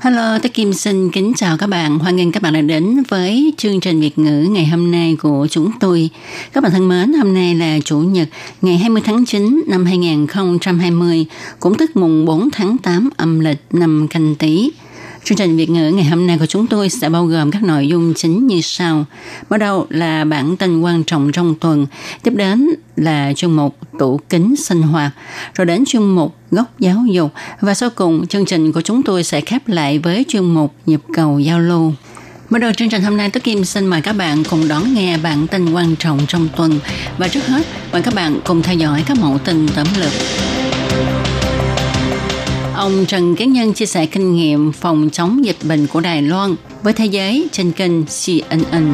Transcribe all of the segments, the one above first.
Hello, tôi Kim xin kính chào các bạn. Hoan nghênh các bạn đã đến với chương trình Việt ngữ ngày hôm nay của chúng tôi. Các bạn thân mến, hôm nay là Chủ nhật ngày 20 tháng 9 năm 2020, cũng tức mùng 4 tháng 8 âm lịch năm canh tí. Chương trình Việt ngữ ngày hôm nay của chúng tôi sẽ bao gồm các nội dung chính như sau. Bắt đầu là bản tin quan trọng trong tuần, tiếp đến là chương mục tủ kính sinh hoạt, rồi đến chương mục góc giáo dục và sau cùng chương trình của chúng tôi sẽ khép lại với chương mục nhịp cầu giao lưu. Mở đầu chương trình hôm nay, Tức Kim xin mời các bạn cùng đón nghe bản tin quan trọng trong tuần. Và trước hết, mời các bạn cùng theo dõi các mẫu tin tóm lược. Ông Trần Kiến Nhân chia sẻ kinh nghiệm phòng chống dịch bệnh của Đài Loan với thế giới trên kênh CNN.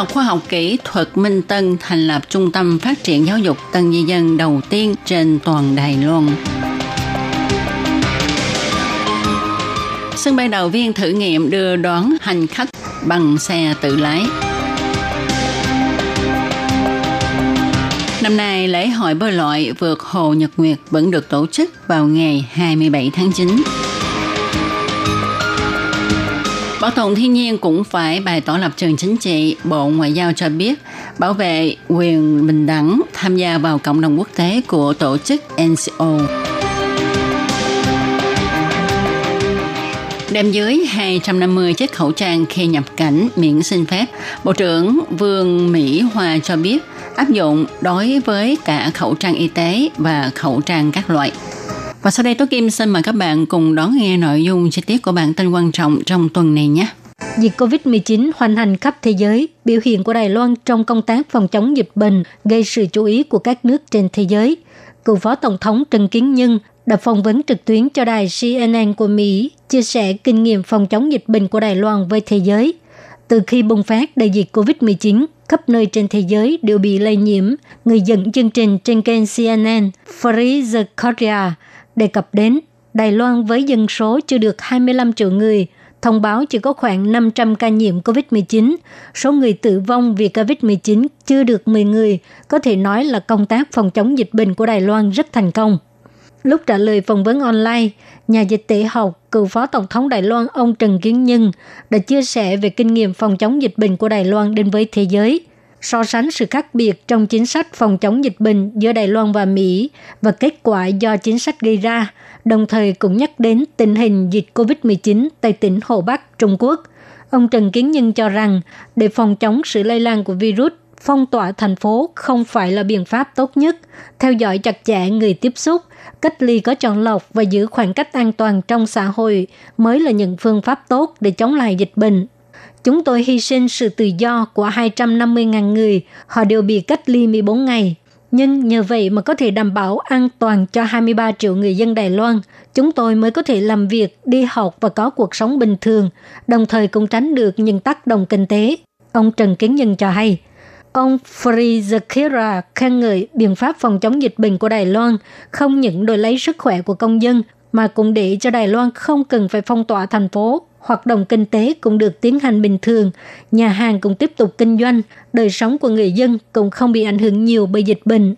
Học Khoa học Kỹ thuật Minh Tân thành lập trung tâm phát triển giáo dục tân di dân đầu tiên trên toàn Đài Loan. Sân bay đầu viên thử nghiệm đưa đón hành khách bằng xe tự lái. Năm nay, lễ hội bơi lội vượt Hồ Nhật Nguyệt vẫn được tổ chức vào ngày 27 tháng 9. Bảo tồn thiên nhiên cũng phải bày tỏ lập trường chính trị. Bộ Ngoại giao cho biết bảo vệ quyền bình đẳng tham gia vào cộng đồng quốc tế của tổ chức NCO. Đem dưới 250 chiếc khẩu trang khi nhập cảnh miễn xin phép, Bộ trưởng Vương Mỹ Hòa cho biết áp dụng đối với cả khẩu trang y tế và khẩu trang các loại. Và sau đây Tố Kim xin mời các bạn cùng đón nghe nội dung chi tiết của bản tin quan trọng trong tuần này nhé. Dịch COVID-19 hoành hành khắp thế giới, biểu hiện của Đài Loan trong công tác phòng chống dịch bệnh gây sự chú ý của các nước trên thế giới. Cựu Phó Tổng thống Trần Kiến Nhân đã phỏng vấn trực tuyến cho đài CNN của Mỹ, chia sẻ kinh nghiệm phòng chống dịch bệnh của Đài Loan với thế giới. Từ khi bùng phát đại dịch COVID-19, khắp nơi trên thế giới đều bị lây nhiễm. Người dẫn chương trình trên kênh CNN, Farid Zakaria, đề cập đến Đài Loan với dân số chưa được 25 triệu người, thông báo chỉ có khoảng 500 ca nhiễm COVID-19. Số người tử vong vì COVID-19 chưa được 10 người, có thể nói là công tác phòng chống dịch bệnh của Đài Loan rất thành công. Lúc trả lời phỏng vấn online, nhà dịch tễ học, cựu phó tổng thống Đài Loan ông Trần Kiến Nhân đã chia sẻ về kinh nghiệm phòng chống dịch bệnh của Đài Loan đến với thế giới, so sánh sự khác biệt trong chính sách phòng chống dịch bệnh giữa Đài Loan và Mỹ và kết quả do chính sách gây ra, đồng thời cũng nhắc đến tình hình dịch COVID-19 tại tỉnh Hồ Bắc, Trung Quốc. Ông Trần Kiến Nhân cho rằng, để phòng chống sự lây lan của virus, phong tỏa thành phố không phải là biện pháp tốt nhất. Theo dõi chặt chẽ người tiếp xúc, cách ly có chọn lọc và giữ khoảng cách an toàn trong xã hội mới là những phương pháp tốt để chống lại dịch bệnh. Chúng tôi hy sinh sự tự do của 250.000 người, họ đều bị cách ly 14 ngày. Nhưng nhờ vậy mà có thể đảm bảo an toàn cho 23 triệu người dân Đài Loan, chúng tôi mới có thể làm việc, đi học và có cuộc sống bình thường, đồng thời cũng tránh được những tác động kinh tế. Ông Trần Kiến Nhân cho hay. Ông Frizakira khen ngợi biện pháp phòng chống dịch bệnh của Đài Loan không những đổi lấy sức khỏe của công dân, mà cũng để cho Đài Loan không cần phải phong tỏa thành phố. Hoạt động kinh tế cũng được tiến hành bình thường, nhà hàng cũng tiếp tục kinh doanh, đời sống của người dân cũng không bị ảnh hưởng nhiều bởi dịch bệnh.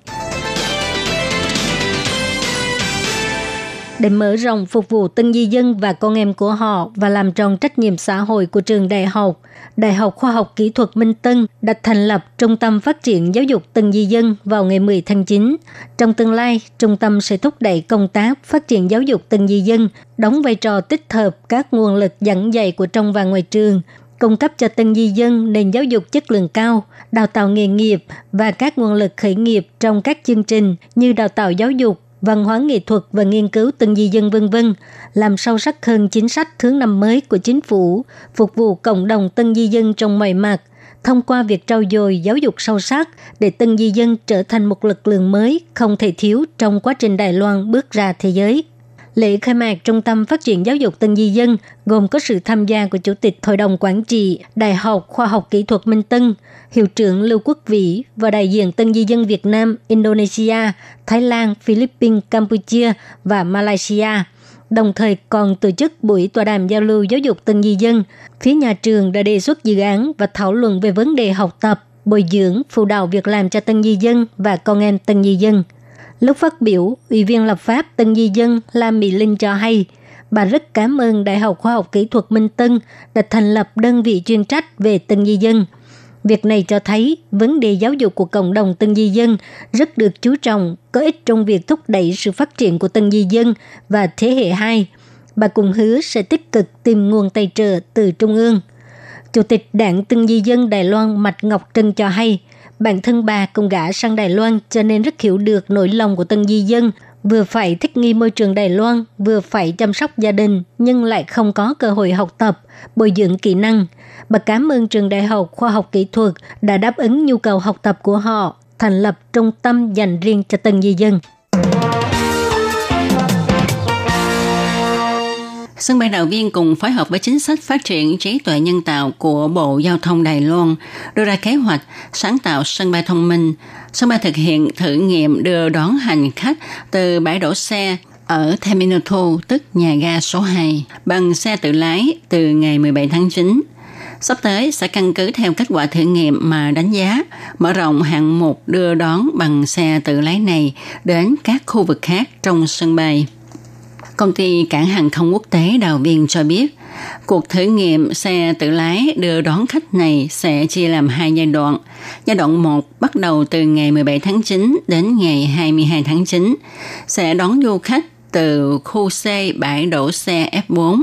Để mở rộng phục vụ tân di dân và con em của họ và làm tròn trách nhiệm xã hội của trường đại học. Đại học Khoa học Kỹ thuật Minh Tân đã thành lập Trung tâm Phát triển Giáo dục Tân Di Dân vào ngày 10 tháng 9. Trong tương lai, trung tâm sẽ thúc đẩy công tác phát triển giáo dục Tân Di Dân, đóng vai trò tích hợp các nguồn lực dẫn dạy của trong và ngoài trường, cung cấp cho tân di dân nền giáo dục chất lượng cao, đào tạo nghề nghiệp và các nguồn lực khởi nghiệp trong các chương trình như đào tạo giáo dục, văn hóa nghệ thuật và nghiên cứu từng di dân vân vân, làm sâu sắc hơn chính sách thứ năm mới của chính phủ, phục vụ cộng đồng tân di dân trong mọi mặt, thông qua việc trau dồi giáo dục sâu sắc để tân di dân trở thành một lực lượng mới không thể thiếu trong quá trình Đài Loan bước ra thế giới. Lễ khai mạc Trung tâm Phát triển Giáo dục Tân Di Dân gồm có sự tham gia của Chủ tịch Hội đồng Quản trị Đại học Khoa học Kỹ thuật Minh Tân, Hiệu trưởng Lưu Quốc Vĩ và đại diện Tân Di Dân Việt Nam, Indonesia, Thái Lan, Philippines, Campuchia và Malaysia. Đồng thời còn tổ chức buổi tọa đàm giao lưu giáo dục Tân Di Dân. Phía nhà trường đã đề xuất dự án và thảo luận về vấn đề học tập, bồi dưỡng, phụ đạo việc làm cho Tân Di Dân và con em Tân Di Dân. Lúc phát biểu, Ủy viên lập pháp Tân Di Dân Lam Mỹ Linh cho hay, bà rất cảm ơn Đại học Khoa học Kỹ thuật Minh Tân đã thành lập đơn vị chuyên trách về Tân Di Dân. Việc này cho thấy vấn đề giáo dục của cộng đồng Tân Di Dân rất được chú trọng, có ích trong việc thúc đẩy sự phát triển của Tân Di Dân và thế hệ 2. Bà cùng hứa sẽ tích cực tìm nguồn tài trợ từ Trung ương. Chủ tịch Đảng Tân Di Dân Đài Loan Mạch Ngọc Trân cho hay – Bản thân bà cùng gã sang Đài Loan cho nên rất hiểu được nỗi lòng của tân di dân, vừa phải thích nghi môi trường Đài Loan, vừa phải chăm sóc gia đình nhưng lại không có cơ hội học tập, bồi dưỡng kỹ năng. Bà cảm ơn trường Đại học Khoa học Kỹ thuật đã đáp ứng nhu cầu học tập của họ, thành lập trung tâm dành riêng cho tân di dân. Sân bay Đào Viên cùng phối hợp với chính sách phát triển trí tuệ nhân tạo của Bộ Giao thông Đài Loan đưa ra kế hoạch sáng tạo sân bay thông minh. Sân bay thực hiện thử nghiệm đưa đón hành khách từ bãi đổ xe ở Terminal 2, tức nhà ga số 2, bằng xe tự lái từ ngày 17 tháng 9. Sắp tới sẽ căn cứ theo kết quả thử nghiệm mà đánh giá, mở rộng hạng mục đưa đón bằng xe tự lái này đến các khu vực khác trong sân bay. Công ty cảng hàng không quốc tế Đào Viên cho biết, cuộc thử nghiệm xe tự lái đưa đón khách này sẽ chia làm hai giai đoạn. Giai đoạn 1 bắt đầu từ ngày 17 tháng 9 đến ngày 22 tháng 9, sẽ đón du khách từ khu C bãi đổ xe F4.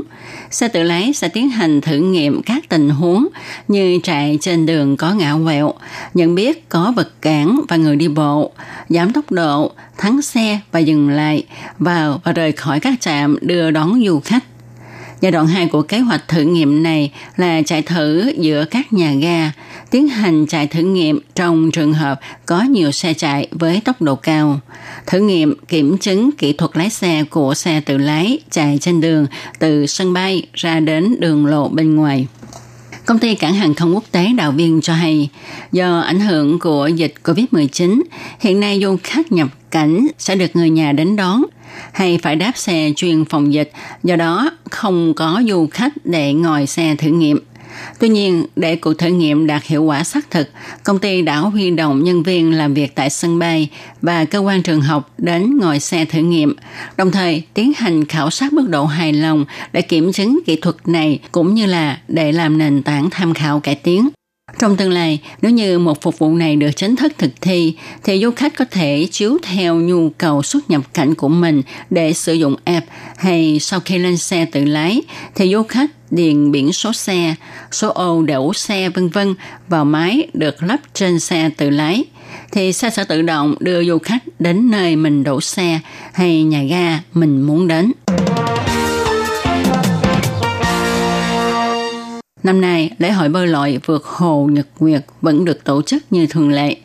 Xe tự lái sẽ tiến hành thử nghiệm các tình huống như chạy trên đường có ngã quẹo, nhận biết có vật cản và người đi bộ, giảm tốc độ, thắng xe và dừng lại, vào và rời khỏi các trạm đưa đón du khách. Giai đoạn 2 của kế hoạch thử nghiệm này là chạy thử giữa các nhà ga, tiến hành chạy thử nghiệm trong trường hợp có nhiều xe chạy với tốc độ cao. Thử nghiệm kiểm chứng kỹ thuật lái xe của xe tự lái chạy trên đường từ sân bay ra đến đường lộ bên ngoài. Công ty cảng hàng không quốc tế Đào Viên cho hay, do ảnh hưởng của dịch COVID-19, hiện nay du khách nhập cảnh sẽ được người nhà đến đón hay phải đáp xe chuyên phòng dịch, do đó không có du khách để ngồi xe thử nghiệm. Tuy nhiên, để cuộc thử nghiệm đạt hiệu quả xác thực, công ty đã huy động nhân viên làm việc tại sân bay và cơ quan trường học đến ngồi xe thử nghiệm, đồng thời tiến hành khảo sát mức độ hài lòng để kiểm chứng kỹ thuật này cũng như là để làm nền tảng tham khảo cải tiến. Trong tương lai, nếu như một phục vụ này được chính thức thực thi, thì du khách có thể chiếu theo nhu cầu xuất nhập cảnh của mình để sử dụng app hay sau khi lên xe tự lái, thì du khách điền biển số xe, số ô đậu xe vân vân vào máy được lắp trên xe tự lái thì xe sẽ tự động đưa du khách đến nơi mình đổ xe hay nhà ga mình muốn đến. Năm nay, lễ hội bơi lội vượt hồ Nhật Nguyệt vẫn được tổ chức như thường lệ.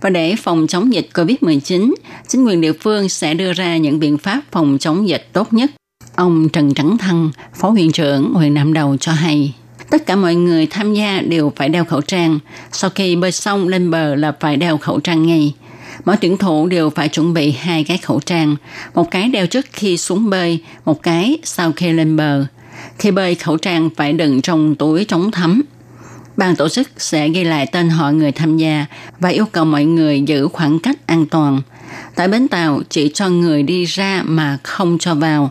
Và để phòng chống dịch COVID-19, chính quyền địa phương sẽ đưa ra những biện pháp phòng chống dịch tốt nhất. Ông Trần Trắng Thăng, Phó huyện trưởng huyện Nam Đầu cho hay, tất cả mọi người tham gia đều phải đeo khẩu trang. Sau khi bơi xong lên bờ là phải đeo khẩu trang ngay. Mỗi tuyển thủ đều phải chuẩn bị hai cái khẩu trang, một cái đeo trước khi xuống bơi, một cái sau khi lên bờ. Khi bơi, khẩu trang phải đựng trong túi chống thấm. Ban tổ chức sẽ ghi lại tên họ người tham gia và yêu cầu mọi người giữ khoảng cách an toàn. Tại bến tàu chỉ cho người đi ra mà không cho vào.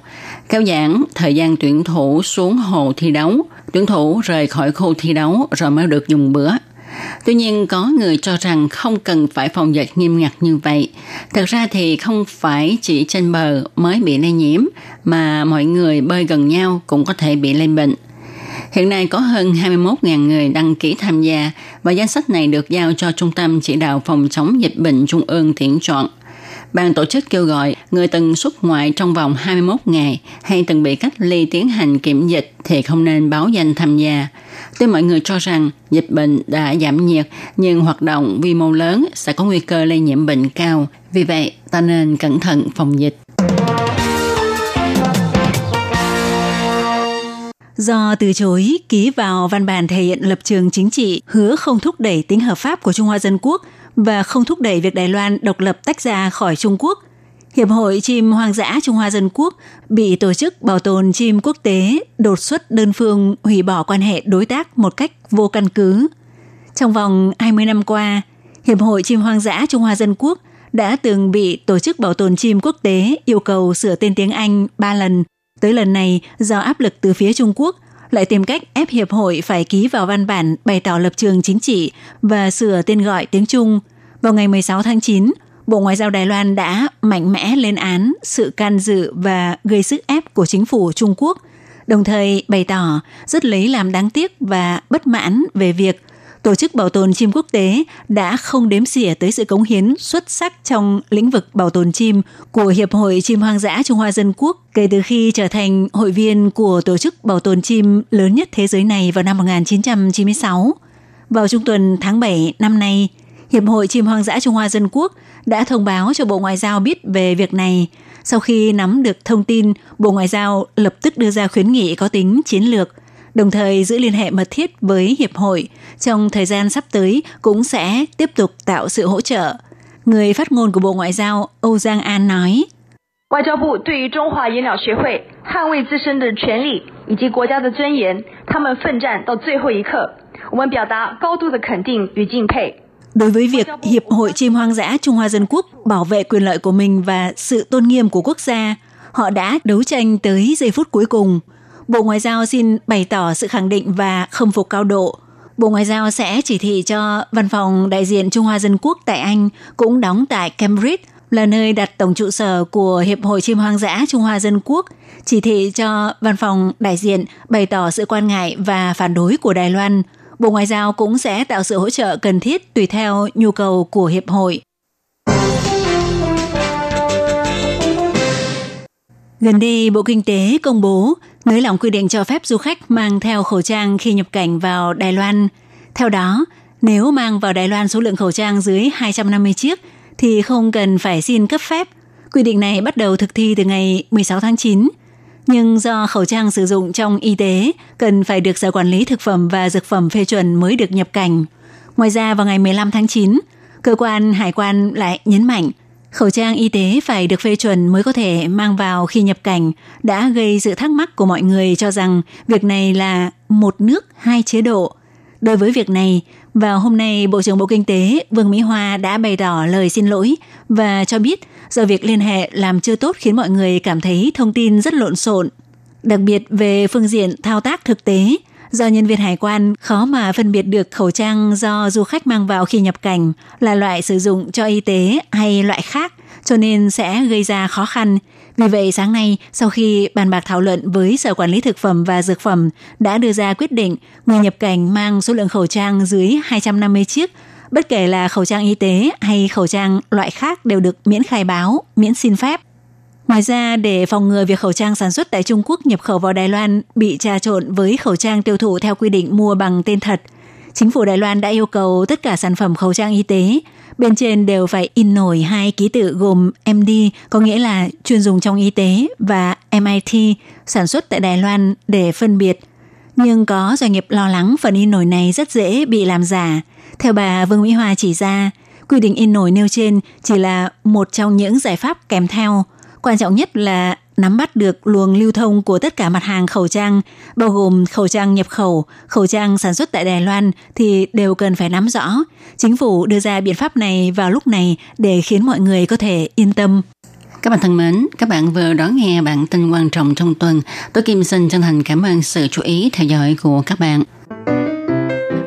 Kéo giãn thời gian tuyển thủ xuống hồ thi đấu, tuyển thủ rời khỏi khu thi đấu rồi mới được dùng bữa. Tuy nhiên có người cho rằng không cần phải phòng dịch nghiêm ngặt như vậy. Thực ra thì không phải chỉ trên bờ mới bị lây nhiễm, mà mọi người bơi gần nhau cũng có thể bị lây bệnh. Hiện nay có hơn 21.000 người đăng ký tham gia và danh sách này được giao cho Trung tâm Chỉ đạo Phòng chống dịch bệnh Trung ương tuyển chọn. Ban tổ chức kêu gọi người từng xuất ngoại trong vòng 21 ngày hay từng bị cách ly tiến hành kiểm dịch thì không nên báo danh tham gia. Tuy mọi người cho rằng dịch bệnh đã giảm nhiệt, nhưng hoạt động quy mô lớn sẽ có nguy cơ lây nhiễm bệnh cao. Vì vậy, ta nên cẩn thận phòng dịch. do từ chối ký vào văn bản thể hiện lập trường chính trị hứa không thúc đẩy tính hợp pháp của Trung Hoa Dân Quốc và không thúc đẩy việc Đài Loan độc lập tách ra khỏi Trung Quốc. Hiệp hội chim hoang dã Trung Hoa Dân Quốc bị tổ chức bảo tồn chim quốc tế đột xuất đơn phương hủy bỏ quan hệ đối tác một cách vô căn cứ. Trong vòng 20 năm qua, Hiệp hội chim hoang dã Trung Hoa Dân Quốc đã từng bị Tổ chức Bảo tồn chim quốc tế yêu cầu sửa tên tiếng Anh ba lần. Tới lần này, do áp lực từ phía Trung Quốc, lại tìm cách ép Hiệp hội phải ký vào văn bản bày tỏ lập trường chính trị và sửa tên gọi tiếng Trung. Vào ngày 16 tháng 9, Bộ Ngoại giao Đài Loan đã mạnh mẽ lên án sự can dự và gây sức ép của chính phủ Trung Quốc, đồng thời bày tỏ rất lấy làm đáng tiếc và bất mãn về việc Tổ chức Bảo tồn chim quốc tế đã không đếm xỉa tới sự cống hiến xuất sắc trong lĩnh vực bảo tồn chim của Hiệp hội Chim Hoang dã Trung Hoa Dân Quốc kể từ khi trở thành hội viên của Tổ chức Bảo tồn chim lớn nhất thế giới này vào năm 1996. Vào trung tuần tháng 7 năm nay, Hiệp hội Chim Hoang dã Trung Hoa Dân Quốc đã thông báo cho Bộ Ngoại giao biết về việc này. Sau khi nắm được thông tin, Bộ Ngoại giao lập tức đưa ra khuyến nghị có tính chiến lược – đồng thời giữ liên hệ mật thiết với Hiệp hội. Trong thời gian sắp tới cũng sẽ tiếp tục tạo sự hỗ trợ. Người phát ngôn của Bộ Ngoại giao Âu Giang An nói, 外交部对于中华野鸟协会捍卫自身的权利以及国家的尊严，他们奋战到最后一刻，我们表达高度的肯定与敬佩。 Đối với việc Hiệp hội Chim Hoang dã Trung Hoa Dân Quốc bảo vệ quyền lợi của mình và sự tôn nghiêm của quốc gia, họ đã đấu tranh tới giây phút cuối cùng – Bộ Ngoại giao xin bày tỏ sự khẳng định và khâm phục cao độ. Bộ Ngoại giao sẽ chỉ thị cho văn phòng đại diện Trung Hoa Dân Quốc tại Anh cũng đóng tại Cambridge là nơi đặt tổng trụ sở của Hiệp hội Chim Hoang dã Trung Hoa Dân Quốc, chỉ thị cho văn phòng đại diện bày tỏ sự quan ngại và phản đối của Đài Loan. Bộ Ngoại giao cũng sẽ tạo sự hỗ trợ cần thiết tùy theo nhu cầu của Hiệp hội. Gần đây, Bộ Kinh tế công bố nới lỏng quy định cho phép du khách mang theo khẩu trang khi nhập cảnh vào Đài Loan. Theo đó, nếu mang vào Đài Loan số lượng khẩu trang dưới 250 chiếc thì không cần phải xin cấp phép. Quy định này bắt đầu thực thi từ ngày 16 tháng 9. Nhưng do khẩu trang sử dụng trong y tế cần phải được Sở Quản lý Thực phẩm và Dược phẩm phê chuẩn mới được nhập cảnh. Ngoài ra vào ngày 15 tháng 9, cơ quan hải quan lại nhấn mạnh – Khẩu trang y tế phải được phê chuẩn mới có thể mang vào khi nhập cảnh đã gây sự thắc mắc của mọi người cho rằng việc này là một nước hai chế độ. Đối với việc này, vào hôm nay Bộ trưởng Bộ Kinh tế Vương Mỹ Hoa đã bày tỏ lời xin lỗi và cho biết do việc liên hệ làm chưa tốt khiến mọi người cảm thấy thông tin rất lộn xộn. Đặc biệt về phương diện thao tác thực tế, do nhân viên hải quan khó mà phân biệt được khẩu trang do du khách mang vào khi nhập cảnh là loại sử dụng cho y tế hay loại khác, cho nên sẽ gây ra khó khăn. Vì vậy, sáng nay, sau khi bàn bạc thảo luận với Sở Quản lý Thực phẩm và Dược phẩm đã đưa ra quyết định người nhập cảnh mang số lượng khẩu trang dưới 250 chiếc, bất kể là khẩu trang y tế hay khẩu trang loại khác đều được miễn khai báo, miễn xin phép. Ngoài ra, để phòng ngừa việc khẩu trang sản xuất tại Trung Quốc nhập khẩu vào Đài Loan bị trà trộn với khẩu trang tiêu thụ theo quy định mua bằng tên thật, chính phủ Đài Loan đã yêu cầu tất cả sản phẩm khẩu trang y tế bên trên đều phải in nổi hai ký tự gồm MD, có nghĩa là chuyên dùng trong y tế, và MIT, sản xuất tại Đài Loan để phân biệt. Nhưng có doanh nghiệp lo lắng phần in nổi này rất dễ bị làm giả. Theo bà Vương Mỹ Hoa chỉ ra, quy định in nổi nêu trên chỉ là một trong những giải pháp kèm theo – Quan trọng nhất là nắm bắt được luồng lưu thông của tất cả mặt hàng khẩu trang, bao gồm khẩu trang nhập khẩu, khẩu trang sản xuất tại Đài Loan thì đều cần phải nắm rõ. Chính phủ đưa ra biện pháp này vào lúc này để khiến mọi người có thể yên tâm. Các bạn thân mến, các bạn vừa đón nghe bản tin quan trọng trong tuần. Tôi Kim xin chân thành cảm ơn sự chú ý theo dõi của các bạn.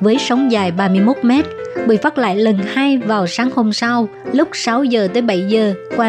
với sóng dài 31 mét bị phát lại lần hai vào sáng hôm sau, lúc 6 giờ tới 7 giờ qua